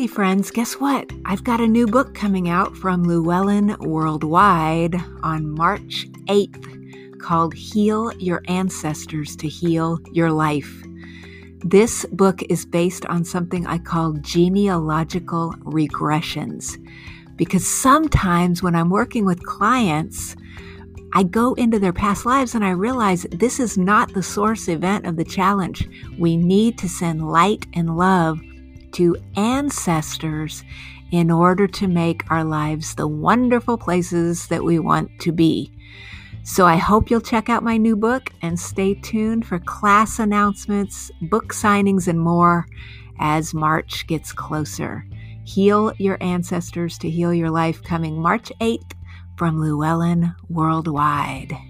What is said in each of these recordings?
Hey, friends, guess what? I've got a new book coming out from Llewellyn Worldwide on March 8th called Heal Your Ancestors to Heal Your Life. This book is based on something I call genealogical regressions. Because sometimes when I'm working with clients, I go into their past lives and I realize this is not the source event of the challenge. We need to send light and love to ancestors in order to make our lives the wonderful places that we want to be. So I hope you'll check out my new book and stay tuned for class announcements, book signings, and more as March gets closer. Heal Your Ancestors to Heal Your Life coming March 8th from Llewellyn Worldwide.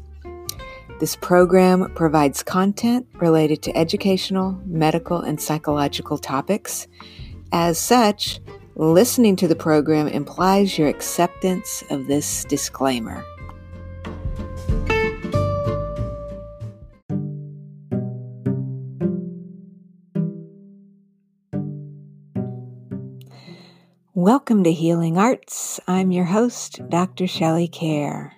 This program provides content related to educational, medical, and psychological topics. As such, listening to the program implies your acceptance of this disclaimer. Welcome to Healing Arts. I'm your host, Dr. Shelley Kaehr.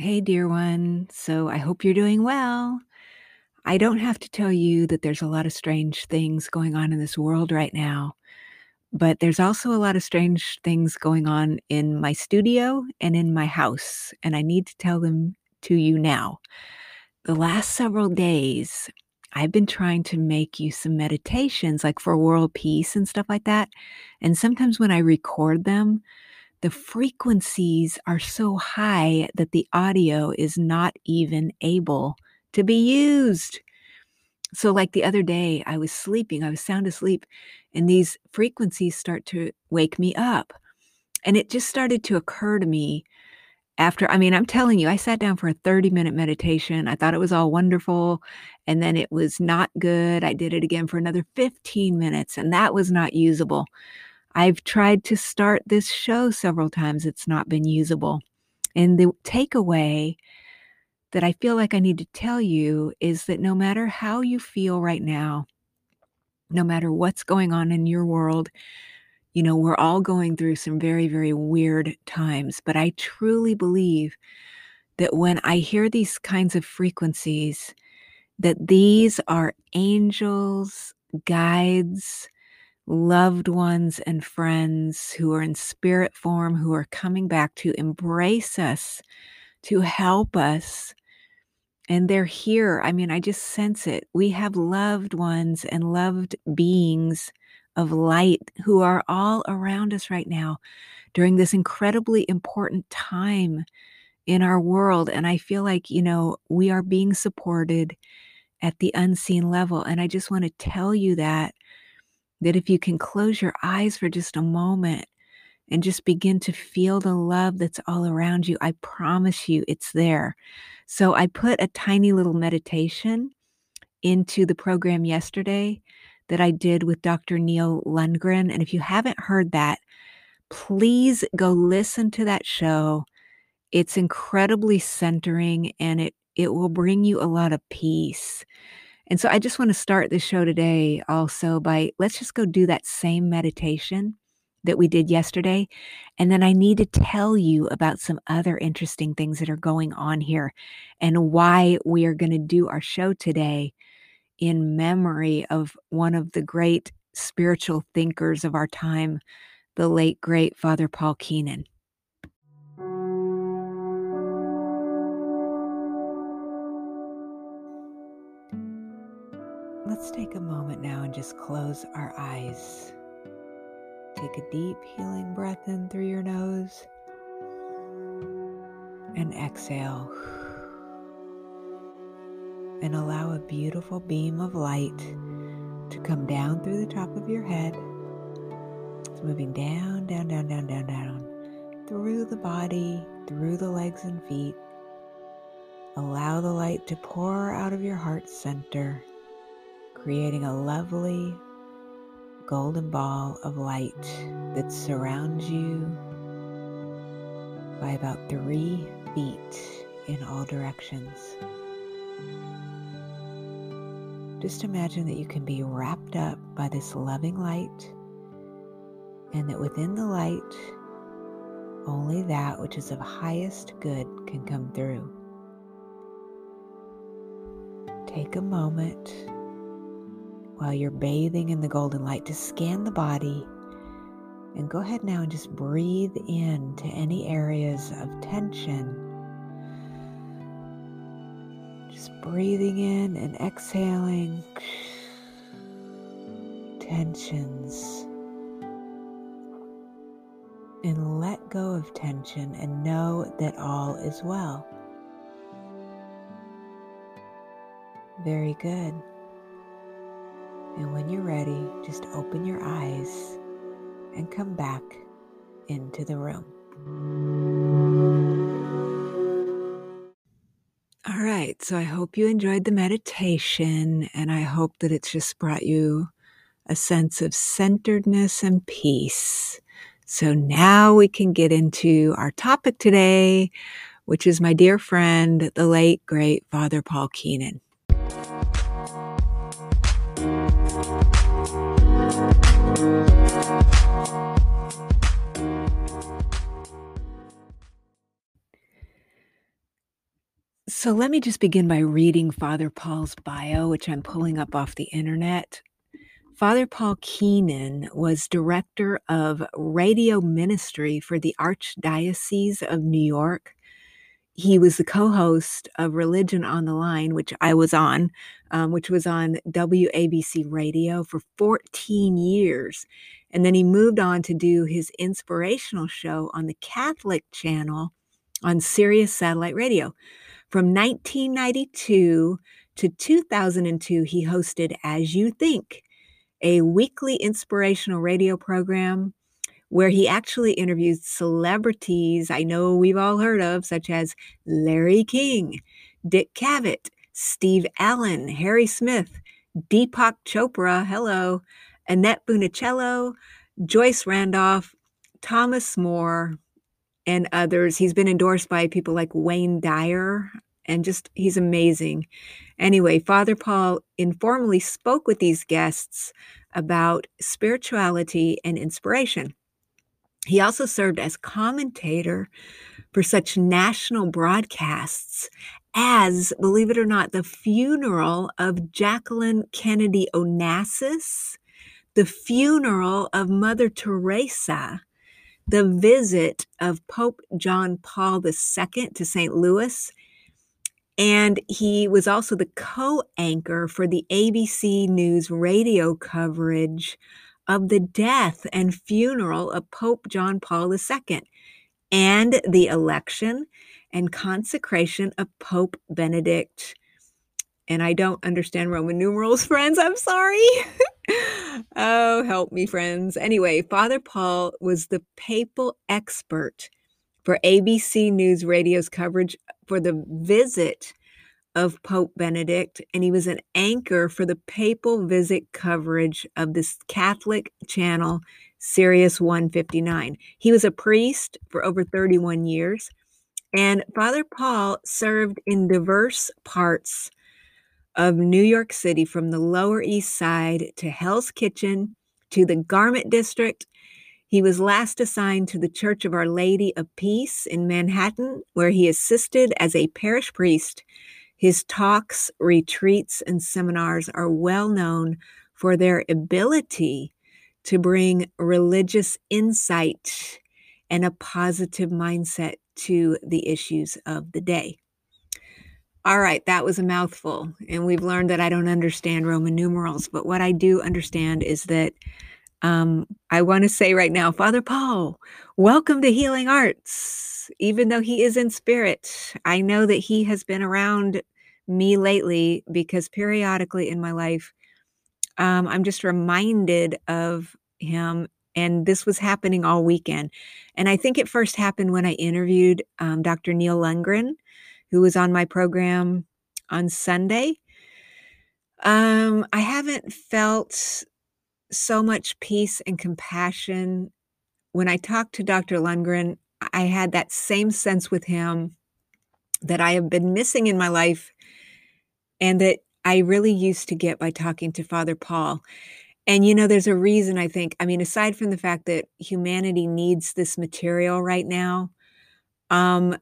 Hey, dear one. So I hope you're doing well. I don't have to tell you that there's a lot of strange things going on in this world right now, but there's also a lot of strange things going on in my studio and in my house, and I need to tell them to you now. The last several days, I've been trying to make you some meditations like for world peace and stuff like that. And sometimes when I record them, the frequencies are so high that the audio is not even able to be used. So, like the other day, I was sleeping, I was sound asleep, and these frequencies start to wake me up. And it just started to occur to me after, I mean, I'm telling you, I sat down for a 30 minute meditation. I thought it was all wonderful. And then it was not good. I did it again for another 15 minutes, and that was not usable. I've tried to start this show several times, it's not been usable. And the takeaway that I feel like I need to tell you is that no matter how you feel right now, no matter what's going on in your world, you know, we're all going through some very, very weird times. But I truly believe that when I hear these kinds of frequencies, that these are angels, guides, loved ones and friends who are in spirit form, who are coming back to embrace us, to help us. And they're here. I mean, I just sense it. We have loved ones and loved beings of light who are all around us right now during this incredibly important time in our world. And I feel like, you know, we are being supported at the unseen level. And I just want to tell you that that if you can close your eyes for just a moment and just begin to feel the love that's all around you, I promise you it's there. So I put a tiny little meditation into the program yesterday that I did with Dr. Neil Lundgren. And if you haven't heard that, please go listen to that show. It's incredibly centering and it it will bring you a lot of peace. And so I just want to start the show today also by let's just go do that same meditation that we did yesterday. And then I need to tell you about some other interesting things that are going on here and why we are going to do our show today in memory of one of the great spiritual thinkers of our time, the late, great Father Paul Keenan. Let's take a moment now and just close our eyes. Take a deep, healing breath in through your nose and exhale. And allow a beautiful beam of light to come down through the top of your head. It's moving down, down, down, down, down, down, through the body, through the legs and feet. Allow the light to pour out of your heart center, creating a lovely golden ball of light that surrounds you by about three feet in all directions. Just imagine that you can be wrapped up by this loving light, and that within the light, only that which is of highest good can come through. Take a moment while you're bathing in the golden light to scan the body. And go ahead now and just breathe in to any areas of tension. Just breathing in and exhaling tensions. And let go of tension and know that all is well. Very good. And when you're ready, just open your eyes and come back into the room. All right, so I hope you enjoyed the meditation, and I hope that it's just brought you a sense of centeredness and peace. So now we can get into our topic today, which is my dear friend, the late, great Father Paul Keenan. So let me just begin by reading Father Paul's bio, which I'm pulling up off the internet. Father Paul Keenan was director of radio ministry for the Archdiocese of New York he was the co-host of Religion on the Line, which I was on, um, which was on WABC radio for 14 years. And then he moved on to do his inspirational show on the Catholic channel on Sirius Satellite Radio. From 1992 to 2002, he hosted As You Think, a weekly inspirational radio program where he actually interviewed celebrities I know we've all heard of, such as Larry King, Dick Cavett, Steve Allen, Harry Smith, Deepak Chopra, hello, Annette Funicello, Joyce Randolph, Thomas Moore, and others. He's been endorsed by people like Wayne Dyer, and just he's amazing. Anyway, Father Paul informally spoke with these guests about spirituality and inspiration. He also served as commentator for such national broadcasts as, believe it or not, the funeral of Jacqueline Kennedy Onassis, the funeral of Mother Teresa, the visit of Pope John Paul II to St. Louis, and he was also the co anchor for the ABC News radio coverage of the death and funeral of Pope John Paul II and the election and consecration of Pope Benedict. And I don't understand Roman numerals, friends. I'm sorry. oh, help me, friends. Anyway, Father Paul was the papal expert for ABC News Radio's coverage for the visit of Pope Benedict, and he was an anchor for the papal visit coverage of this Catholic channel, Sirius 159. He was a priest for over 31 years, and Father Paul served in diverse parts of New York City from the Lower East Side to Hell's Kitchen to the Garment District. He was last assigned to the Church of Our Lady of Peace in Manhattan, where he assisted as a parish priest his talks, retreats, and seminars are well known for their ability to bring religious insight and a positive mindset to the issues of the day. All right, that was a mouthful. And we've learned that I don't understand Roman numerals. But what I do understand is that um, I want to say right now, Father Paul, welcome to Healing Arts. even though he is in spirit. I know that he has been around me lately because periodically in my life, um, I'm just reminded of him. And this was happening all weekend. And I think it first happened when I interviewed um, Dr. Neil Lundgren, who was on my program on Sunday. Um, I haven't felt so much peace and compassion. When I talked to Dr. Lundgren, I had that same sense with him that I have been missing in my life and that I really used to get by talking to Father Paul. And you know, there's a reason I think, I mean, aside from the fact that humanity needs this material right now, um,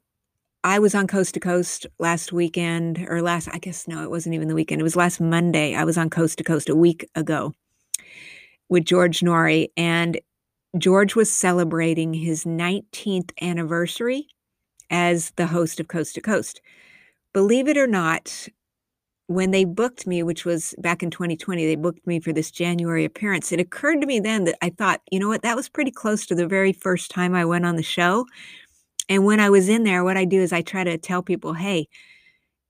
I was on Coast to Coast last weekend, or last, I guess, no, it wasn't even the weekend. It was last Monday. I was on Coast to Coast a week ago with George Noory, and George was celebrating his 19th anniversary as the host of Coast to Coast. Believe it or not, when they booked me, which was back in 2020, they booked me for this January appearance. It occurred to me then that I thought, you know what, that was pretty close to the very first time I went on the show. And when I was in there, what I do is I try to tell people, hey,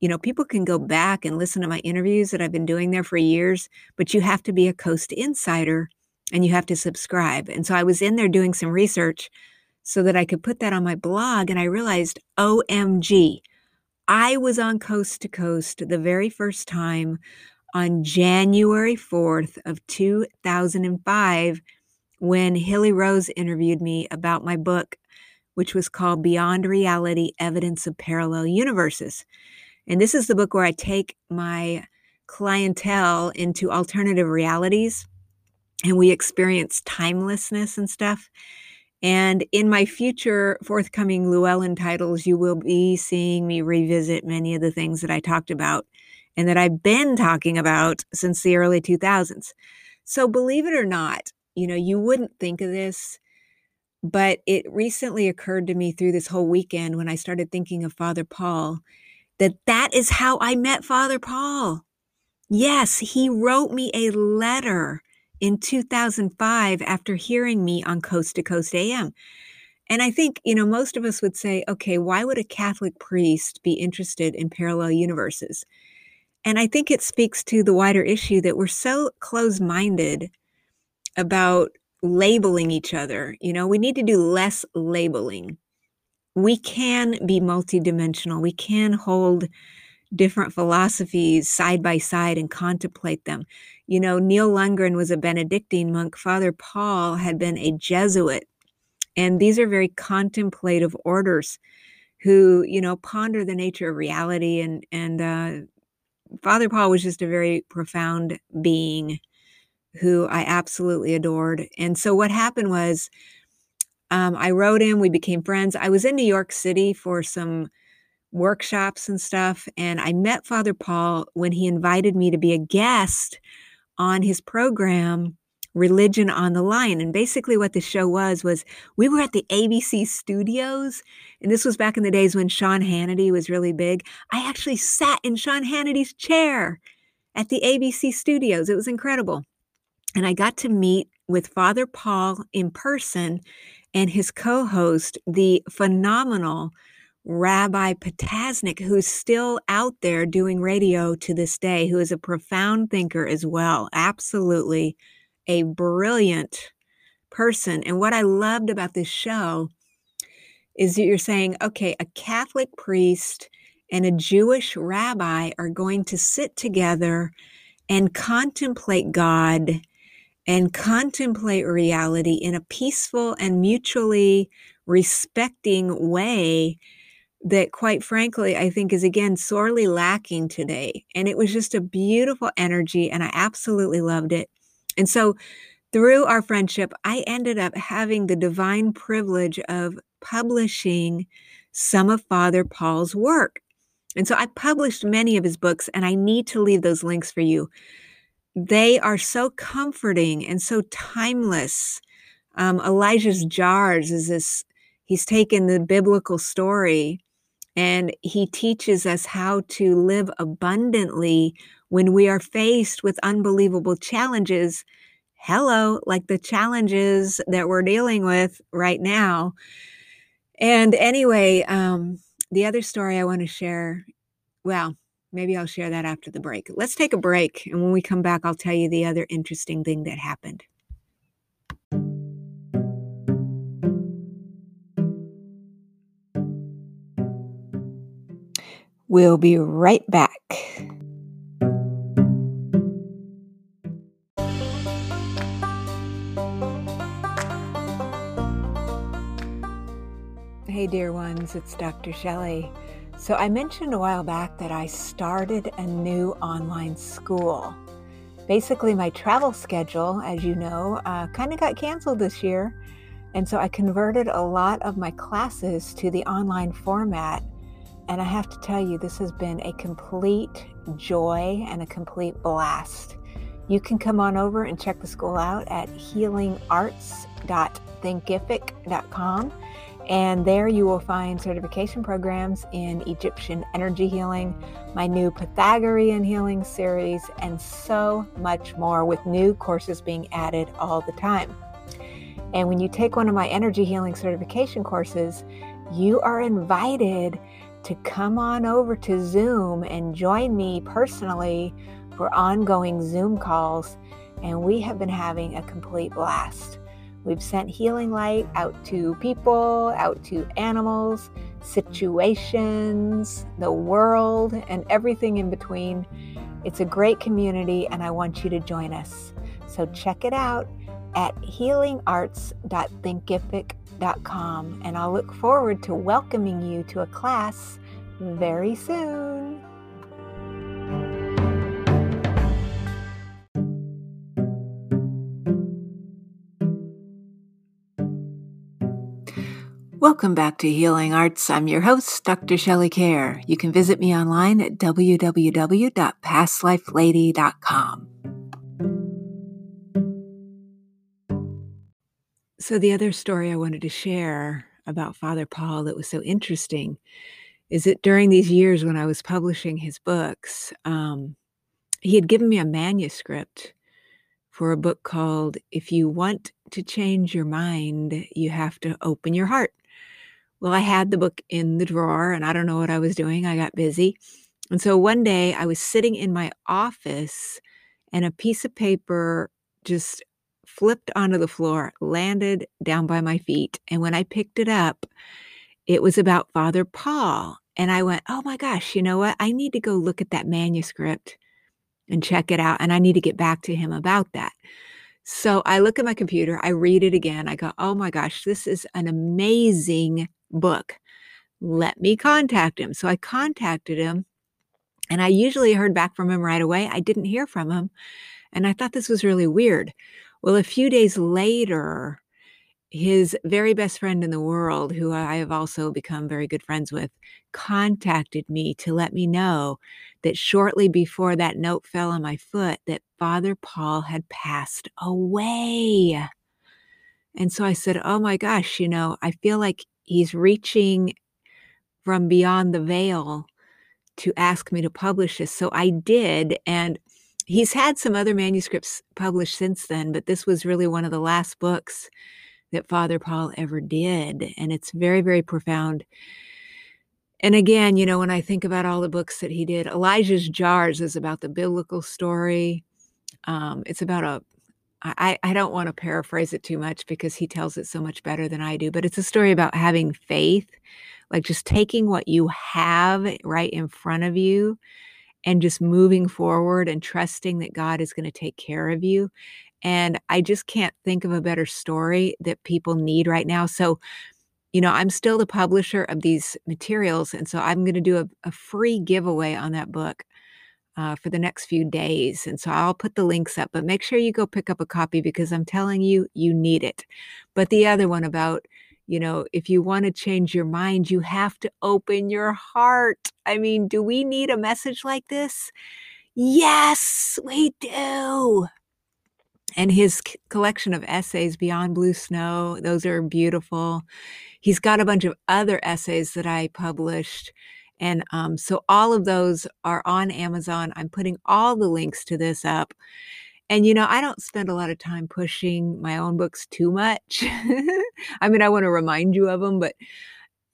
you know, people can go back and listen to my interviews that I've been doing there for years, but you have to be a Coast Insider and you have to subscribe. And so I was in there doing some research so that I could put that on my blog. And I realized, OMG, I was on Coast to Coast the very first time on January 4th of 2005 when Hilly Rose interviewed me about my book, which was called Beyond Reality Evidence of Parallel Universes. And this is the book where I take my clientele into alternative realities and we experience timelessness and stuff. And in my future forthcoming Llewellyn titles, you will be seeing me revisit many of the things that I talked about and that I've been talking about since the early 2000s. So, believe it or not, you know, you wouldn't think of this, but it recently occurred to me through this whole weekend when I started thinking of Father Paul that that is how I met Father Paul. Yes, he wrote me a letter in 2005 after hearing me on Coast to Coast AM. And I think, you know, most of us would say, okay, why would a Catholic priest be interested in parallel universes? And I think it speaks to the wider issue that we're so close minded about labeling each other. You know, we need to do less labeling. We can be multidimensional, we can hold different philosophies side by side and contemplate them. You know, Neil Lundgren was a Benedictine monk, Father Paul had been a Jesuit. And these are very contemplative orders who, you know, ponder the nature of reality. And, and uh, Father Paul was just a very profound being who I absolutely adored. And so what happened was, um, I wrote him, we became friends. I was in New York City for some workshops and stuff. And I met Father Paul when he invited me to be a guest on his program, Religion on the Line. And basically, what the show was, was we were at the ABC studios. And this was back in the days when Sean Hannity was really big. I actually sat in Sean Hannity's chair at the ABC studios. It was incredible. And I got to meet with Father Paul in person and his co host, the phenomenal Rabbi Potasnik, who's still out there doing radio to this day, who is a profound thinker as well. Absolutely a brilliant person. And what I loved about this show is that you're saying, okay, a Catholic priest and a Jewish rabbi are going to sit together and contemplate God and contemplate reality in a peaceful and mutually respecting way that quite frankly i think is again sorely lacking today. And it was just a beautiful energy and i absolutely loved it. And so through our friendship i ended up having the divine privilege of publishing some of father paul's work. And so i published many of his books and i need to leave those links for you they are so comforting and so timeless um, elisha's jars is this he's taken the biblical story and he teaches us how to live abundantly when we are faced with unbelievable challenges. Hello, like the challenges that we're dealing with right now. And anyway, um, the other story I want to share, well, maybe I'll share that after the break. Let's take a break. And when we come back, I'll tell you the other interesting thing that happened. We'll be right back. Hey, dear ones, it's Dr. Shelley. So, I mentioned a while back that I started a new online school. Basically, my travel schedule, as you know, uh, kind of got canceled this year. And so I converted a lot of my classes to the online format. And I have to tell you, this has been a complete joy and a complete blast. You can come on over and check the school out at healingarts.thinkific.com. And there you will find certification programs in Egyptian energy healing, my new Pythagorean healing series, and so much more with new courses being added all the time. And when you take one of my energy healing certification courses, you are invited to come on over to Zoom and join me personally for ongoing Zoom calls. And we have been having a complete blast. We've sent healing light out to people, out to animals, situations, the world, and everything in between. It's a great community, and I want you to join us. So check it out at healingarts.thinkific.com, and I'll look forward to welcoming you to a class very soon. Welcome back to Healing Arts. I'm your host, Dr. Shelley Kaehr. You can visit me online at www.pastlifelady.com. So, the other story I wanted to share about Father Paul that was so interesting is that during these years when I was publishing his books, um, he had given me a manuscript for a book called If You Want to Change Your Mind, You Have to Open Your Heart. Well, I had the book in the drawer and I don't know what I was doing. I got busy. And so one day I was sitting in my office and a piece of paper just flipped onto the floor, landed down by my feet. And when I picked it up, it was about Father Paul. And I went, oh my gosh, you know what? I need to go look at that manuscript and check it out. And I need to get back to him about that. So I look at my computer, I read it again. I go, oh my gosh, this is an amazing book. Let me contact him. So I contacted him and I usually heard back from him right away. I didn't hear from him. And I thought this was really weird. Well, a few days later, his very best friend in the world, who I have also become very good friends with, contacted me to let me know that shortly before that note fell on my foot that Father Paul had passed away. And so I said, "Oh my gosh, you know, I feel like he's reaching from beyond the veil to ask me to publish this. So I did. And he's had some other manuscripts published since then, but this was really one of the last books that Father Paul ever did. And it's very, very profound. And again, you know, when I think about all the books that he did, Elisha's Jars is about the biblical story. Um, it's about a I, I don't want to paraphrase it too much because he tells it so much better than I do, but it's a story about having faith, like just taking what you have right in front of you and just moving forward and trusting that God is going to take care of you. And I just can't think of a better story that people need right now. So, you know, I'm still the publisher of these materials. And so I'm going to do a, a free giveaway on that book uh, for the next few days. And so I'll put the links up, but make sure you go pick up a copy because I'm telling you, you need it. But the other one about, you know, if you want to change your mind, you have to open your heart. I mean, do we need a message like this? Yes, we do. And his collection of essays, Beyond Blue Snow, those are beautiful. He's got a bunch of other essays that I published and um, so all of those are on Amazon. I'm putting all the links to this up. And, you know, I don't spend a lot of time pushing my own books too much. I mean, I want to remind you of them, but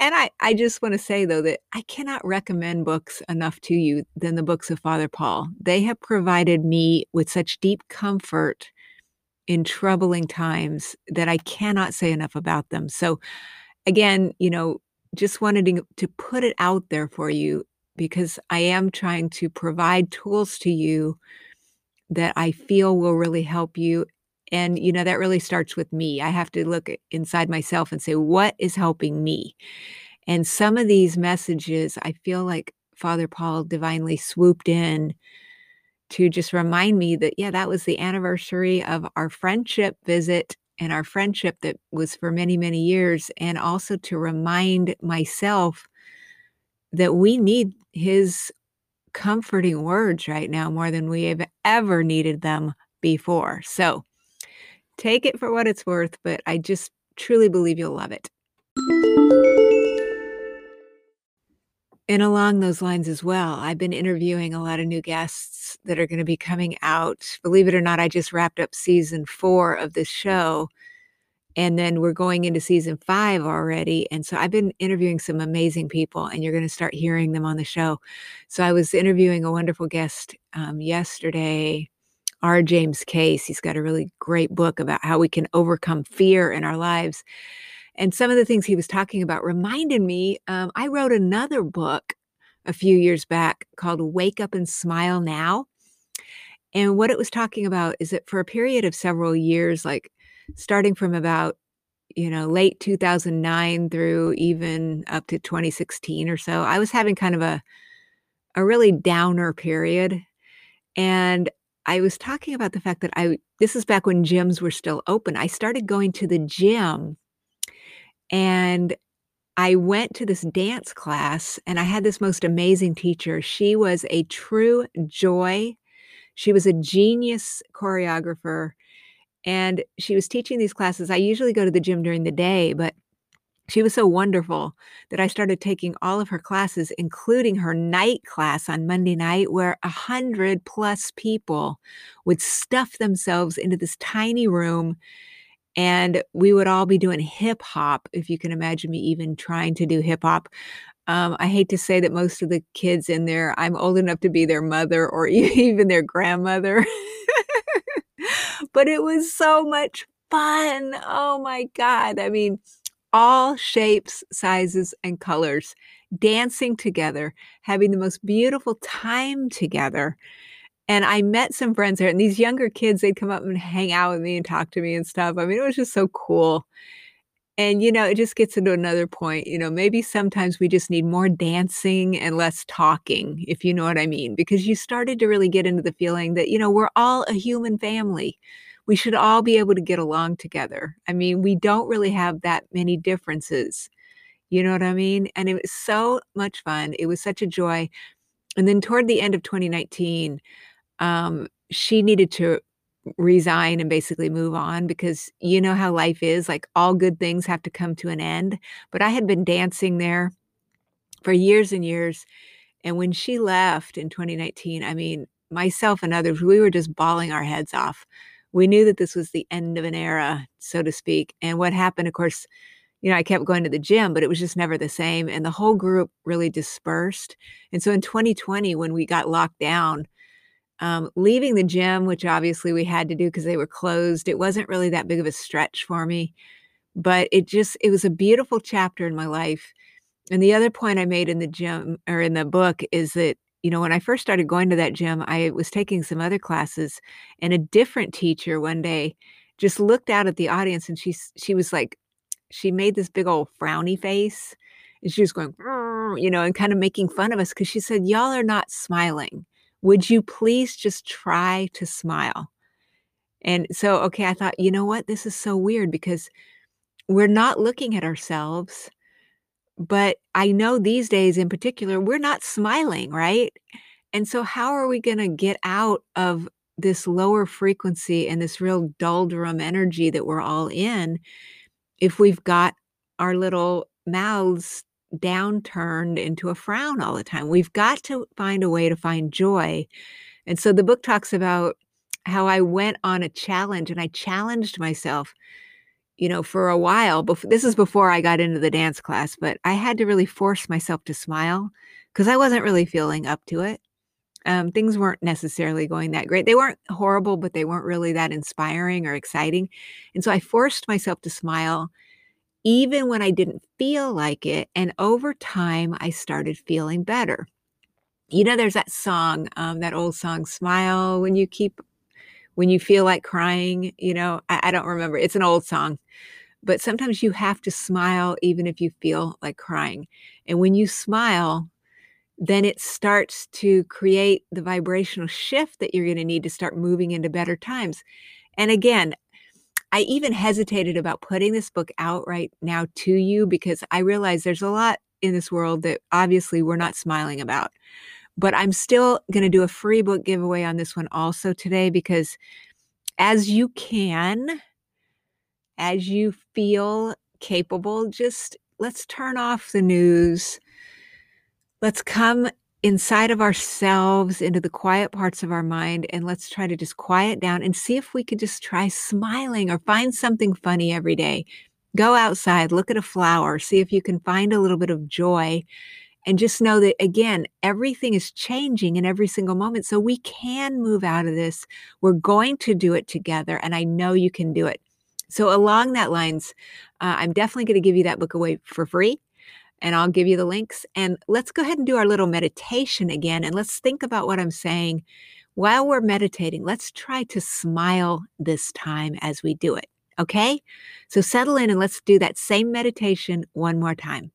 And I I just wanna say, though, that I cannot recommend books enough to you than the books of Father Paul. They have provided me with such deep comfort in troubling times that I cannot say enough about them. So, again, you know, just wanted to to put it out there for you because I am trying to provide tools to you that I feel will really help you. And, you know, that really starts with me. I have to look inside myself and say, "What is helping me?" And some of these messages, I feel like Father Paul divinely swooped in to just remind me that, yeah, that was the anniversary of our friendship visit and our friendship that was for many, many years, and also to remind myself that we need his comforting words right now more than we have ever needed them before. So take it for what it's worth, but I just truly believe you'll love it. And along those lines as well, I've been interviewing a lot of new guests that are gonna be coming out. Believe it or not, I just wrapped up season 4 of this show, and then we're going into season 5 already, and so I've been interviewing some amazing people, and you're gonna start hearing them on the show. So I was interviewing a wonderful guest, um, yesterday, R. James Case. He's got a really great book about how we can overcome fear in our lives. And some of the things he was talking about reminded me, um, I wrote another book a few years back called Wake Up and Smile Now. And what it was talking about is that for a period of several years, like starting from about, you know, late 2009 through even up to 2016 or so, I was having kind of a a really downer period. And I was talking about the fact that I this is back when gyms were still open. I started going to the gym and I went to this dance class, and I had this most amazing teacher. She was a true joy. She was a genius choreographer, and she was teaching these classes. I usually go to the gym during the day, but she was so wonderful that I started taking all of her classes, including her night class on Monday night, where a 100 plus people would stuff themselves into this tiny room and we would all be doing hip hop, if you can imagine me even trying to do hip hop. Um, I hate to say that most of the kids in there, I'm old enough to be their mother or even their grandmother. but it was so much fun. Oh my God. I mean, all shapes, sizes, and colors, dancing together, having the most beautiful time together. And I met some friends there, and these younger kids, they'd come up and hang out with me and talk to me and stuff. I mean, it was just so cool. And, you know, it just gets into another point, you know, maybe sometimes we just need more dancing and less talking, if you know what I mean, because you started to really get into the feeling that, you know, we're all a human family. We should all be able to get along together. I mean, we don't really have that many differences. You know what I mean? And it was so much fun. It was such a joy. And then toward the end of 2019, um, she needed to resign and basically move on because you know how life is, like, all good things have to come to an end, but I had been dancing there for years and years, and when she left in 2019, I mean, myself and others, we were just bawling our heads off. We knew that this was the end of an era, so to speak, and what happened, of course, you know, I kept going to the gym, but it was just never the same, and the whole group really dispersed, and so in 2020, when we got locked down, um, leaving the gym, which obviously we had to do because they were closed, it wasn't really that big of a stretch for me, but it just it was a beautiful chapter in my life. And the other point I made in the gym or in the book is that, you know, when I first started going to that gym, I was taking some other classes and a different teacher one day just looked out at the audience and she she was like she made this big old frowny face and she was going, you know, and kind of making fun of us because she said, Y'all are not smiling. Would you please just try to smile? And so, okay, I thought, you know what? This is so weird because we're not looking at ourselves. But I know these days in particular, we're not smiling, right? And so, how are we going to get out of this lower frequency and this real doldrum energy that we're all in if we've got our little mouths downturned into a frown all the time. We've got to find a way to find joy. And so the book talks about how I went on a challenge and I challenged myself. you know, for a while, bef- this is before I got into the dance class, but I had to really force myself to smile because I wasn't really feeling up to it. Um, things weren't necessarily going that great. They weren't horrible, but they weren't really that inspiring or exciting. And so I forced myself to smile even when I didn't feel like it. And over time, I started feeling better. You know, there's that song, um, that old song, Smile When You Keep, When You Feel Like Crying. You know, I, I don't remember. It's an old song. But sometimes you have to smile even if you feel like crying. And when you smile, then it starts to create the vibrational shift that you're going to need to start moving into better times. And again, I even hesitated about putting this book out right now to you because I realize there's a lot in this world that obviously we're not smiling about. But I'm still going to do a free book giveaway on this one also today because as you can, as you feel capable, just let's turn off the news Let's come inside of ourselves into the quiet parts of our mind and let's try to just quiet down and see if we could just try smiling or find something funny every day. Go outside, look at a flower, see if you can find a little bit of joy. And just know that, again, everything is changing in every single moment. So we can move out of this. We're going to do it together. And I know you can do it. So, along that lines, uh, I'm definitely going to give you that book away for free and I'll give you the links. And let's go ahead and do our little meditation again. And let's think about what I'm saying while we're meditating. Let's try to smile this time as we do it. Okay? So settle in and let's do that same meditation one more time.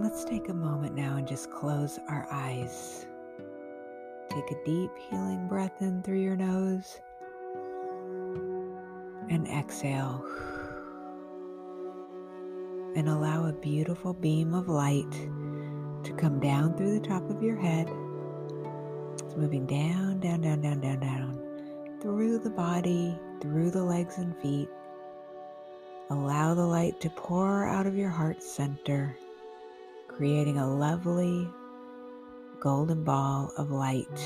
Let's take a moment now and just close our eyes. Take a deep, healing breath in through your nose and exhale. And allow a beautiful beam of light to come down through the top of your head. It's moving down, down, down, down, down, down, through the body, through the legs and feet. Allow the light to pour out of your heart center, creating a lovely golden ball of light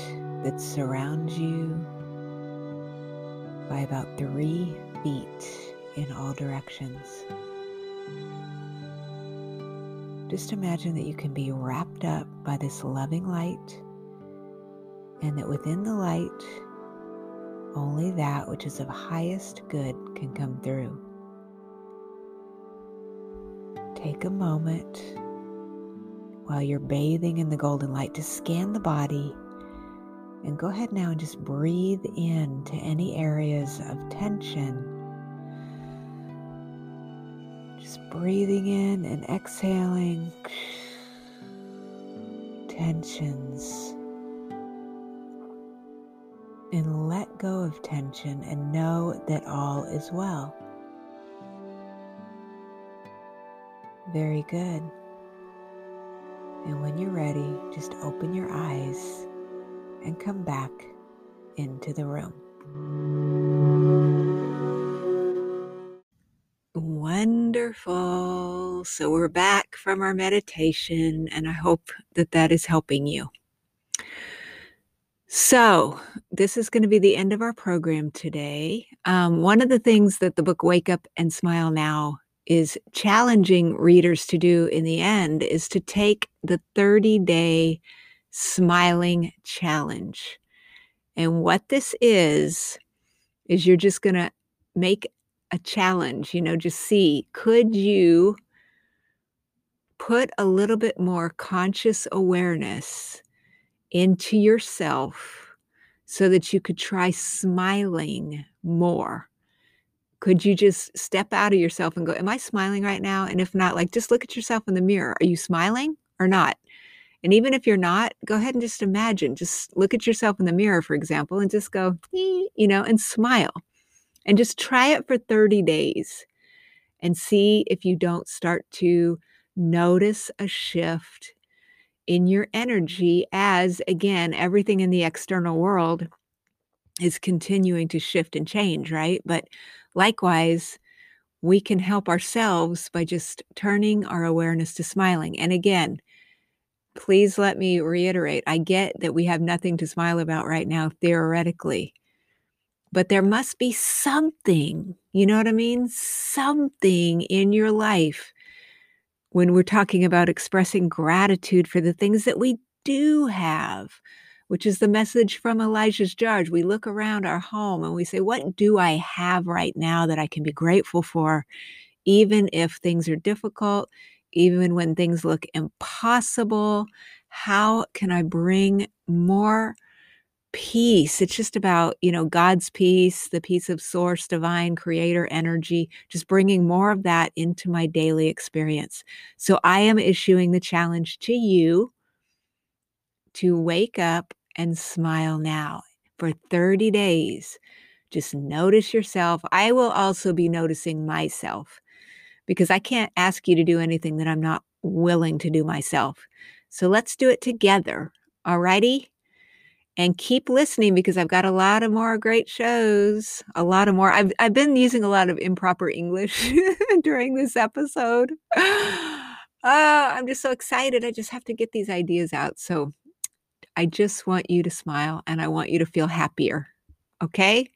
that surrounds you by about three feet in all directions. Just imagine that you can be wrapped up by this loving light, and that within the light, only that which is of highest good can come through. Take a moment while you're bathing in the golden light to scan the body and go ahead now and just breathe in to any areas of tension. Just breathing in and exhaling tensions. And let go of tension and know that all is well. Very good. And when you're ready, just open your eyes and come back into the room. Wonderful. So we're back from our meditation, and I hope that that is helping you. So, this is going to be the end of our program today. Um, one of the things that the book Wake Up and Smile Now is challenging readers to do in the end is to take the 30 day smiling challenge. And what this is, is you're just going to make a challenge, you know, just see could you put a little bit more conscious awareness into yourself so that you could try smiling more? Could you just step out of yourself and go, Am I smiling right now? And if not, like just look at yourself in the mirror. Are you smiling or not? And even if you're not, go ahead and just imagine, just look at yourself in the mirror, for example, and just go, eh, you know, and smile. And just try it for 30 days and see if you don't start to notice a shift in your energy as, again, everything in the external world is continuing to shift and change, right? But likewise, we can help ourselves by just turning our awareness to smiling. And again, please let me reiterate I get that we have nothing to smile about right now, theoretically, but there must be something, you know what I mean? Something in your life when we're talking about expressing gratitude for the things that we do have, which is the message from Elisha's Jars. We look around our home and we say, What do I have right now that I can be grateful for, even if things are difficult, even when things look impossible? How can I bring more peace. It's just about, you know, God's peace, the peace of source, divine creator energy, just bringing more of that into my daily experience. So I am issuing the challenge to you to wake up and smile now for 30 days. Just notice yourself. I will also be noticing myself because I can't ask you to do anything that I'm not willing to do myself. So let's do it together. All righty? And keep listening because I've got a lot of more great shows. A lot of more. I've I've been using a lot of improper English during this episode. Uh, I'm just so excited. I just have to get these ideas out. So I just want you to smile and I want you to feel happier. Okay?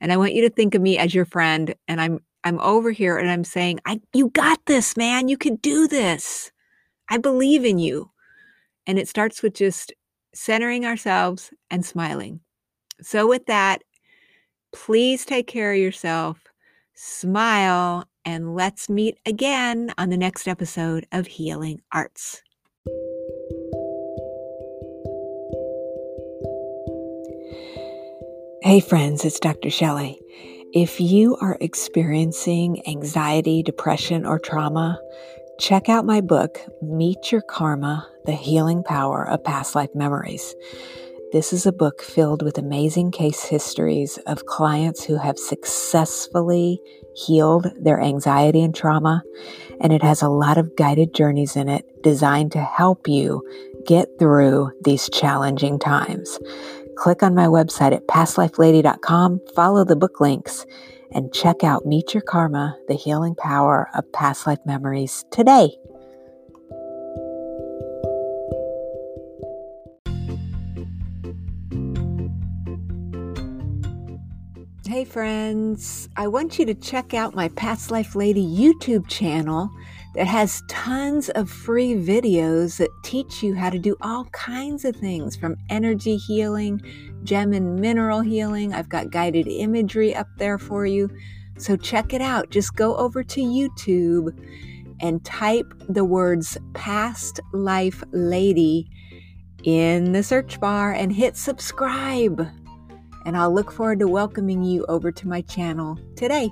And I want you to think of me as your friend and I'm I'm over here and I'm saying, "I you got this, man. You can do this. I believe in you." And it starts with just centering ourselves and smiling. So, with that, please take care of yourself, smile, and let's meet again on the next episode of Healing Arts. Hey, friends, it's Dr. Shelley. If you are experiencing anxiety, depression, or trauma, check out my book, Meet Your Karma The Healing Power of Past Life Memories. This is a book filled with amazing case histories of clients who have successfully healed their anxiety and trauma, and it has a lot of guided journeys in it designed to help you get through these challenging times. Click on my website at pastlifelady.com, follow the book links, and check out Meet Your Karma, the healing power of past life memories today. Hey, friends, I want you to check out my Past Life Lady YouTube channel that has tons of free videos that teach you how to do all kinds of things from energy healing, gem and mineral healing. I've got guided imagery up there for you. So check it out. Just go over to YouTube and type the words Past Life Lady in the search bar and hit subscribe and I'll look forward to welcoming you over to my channel today.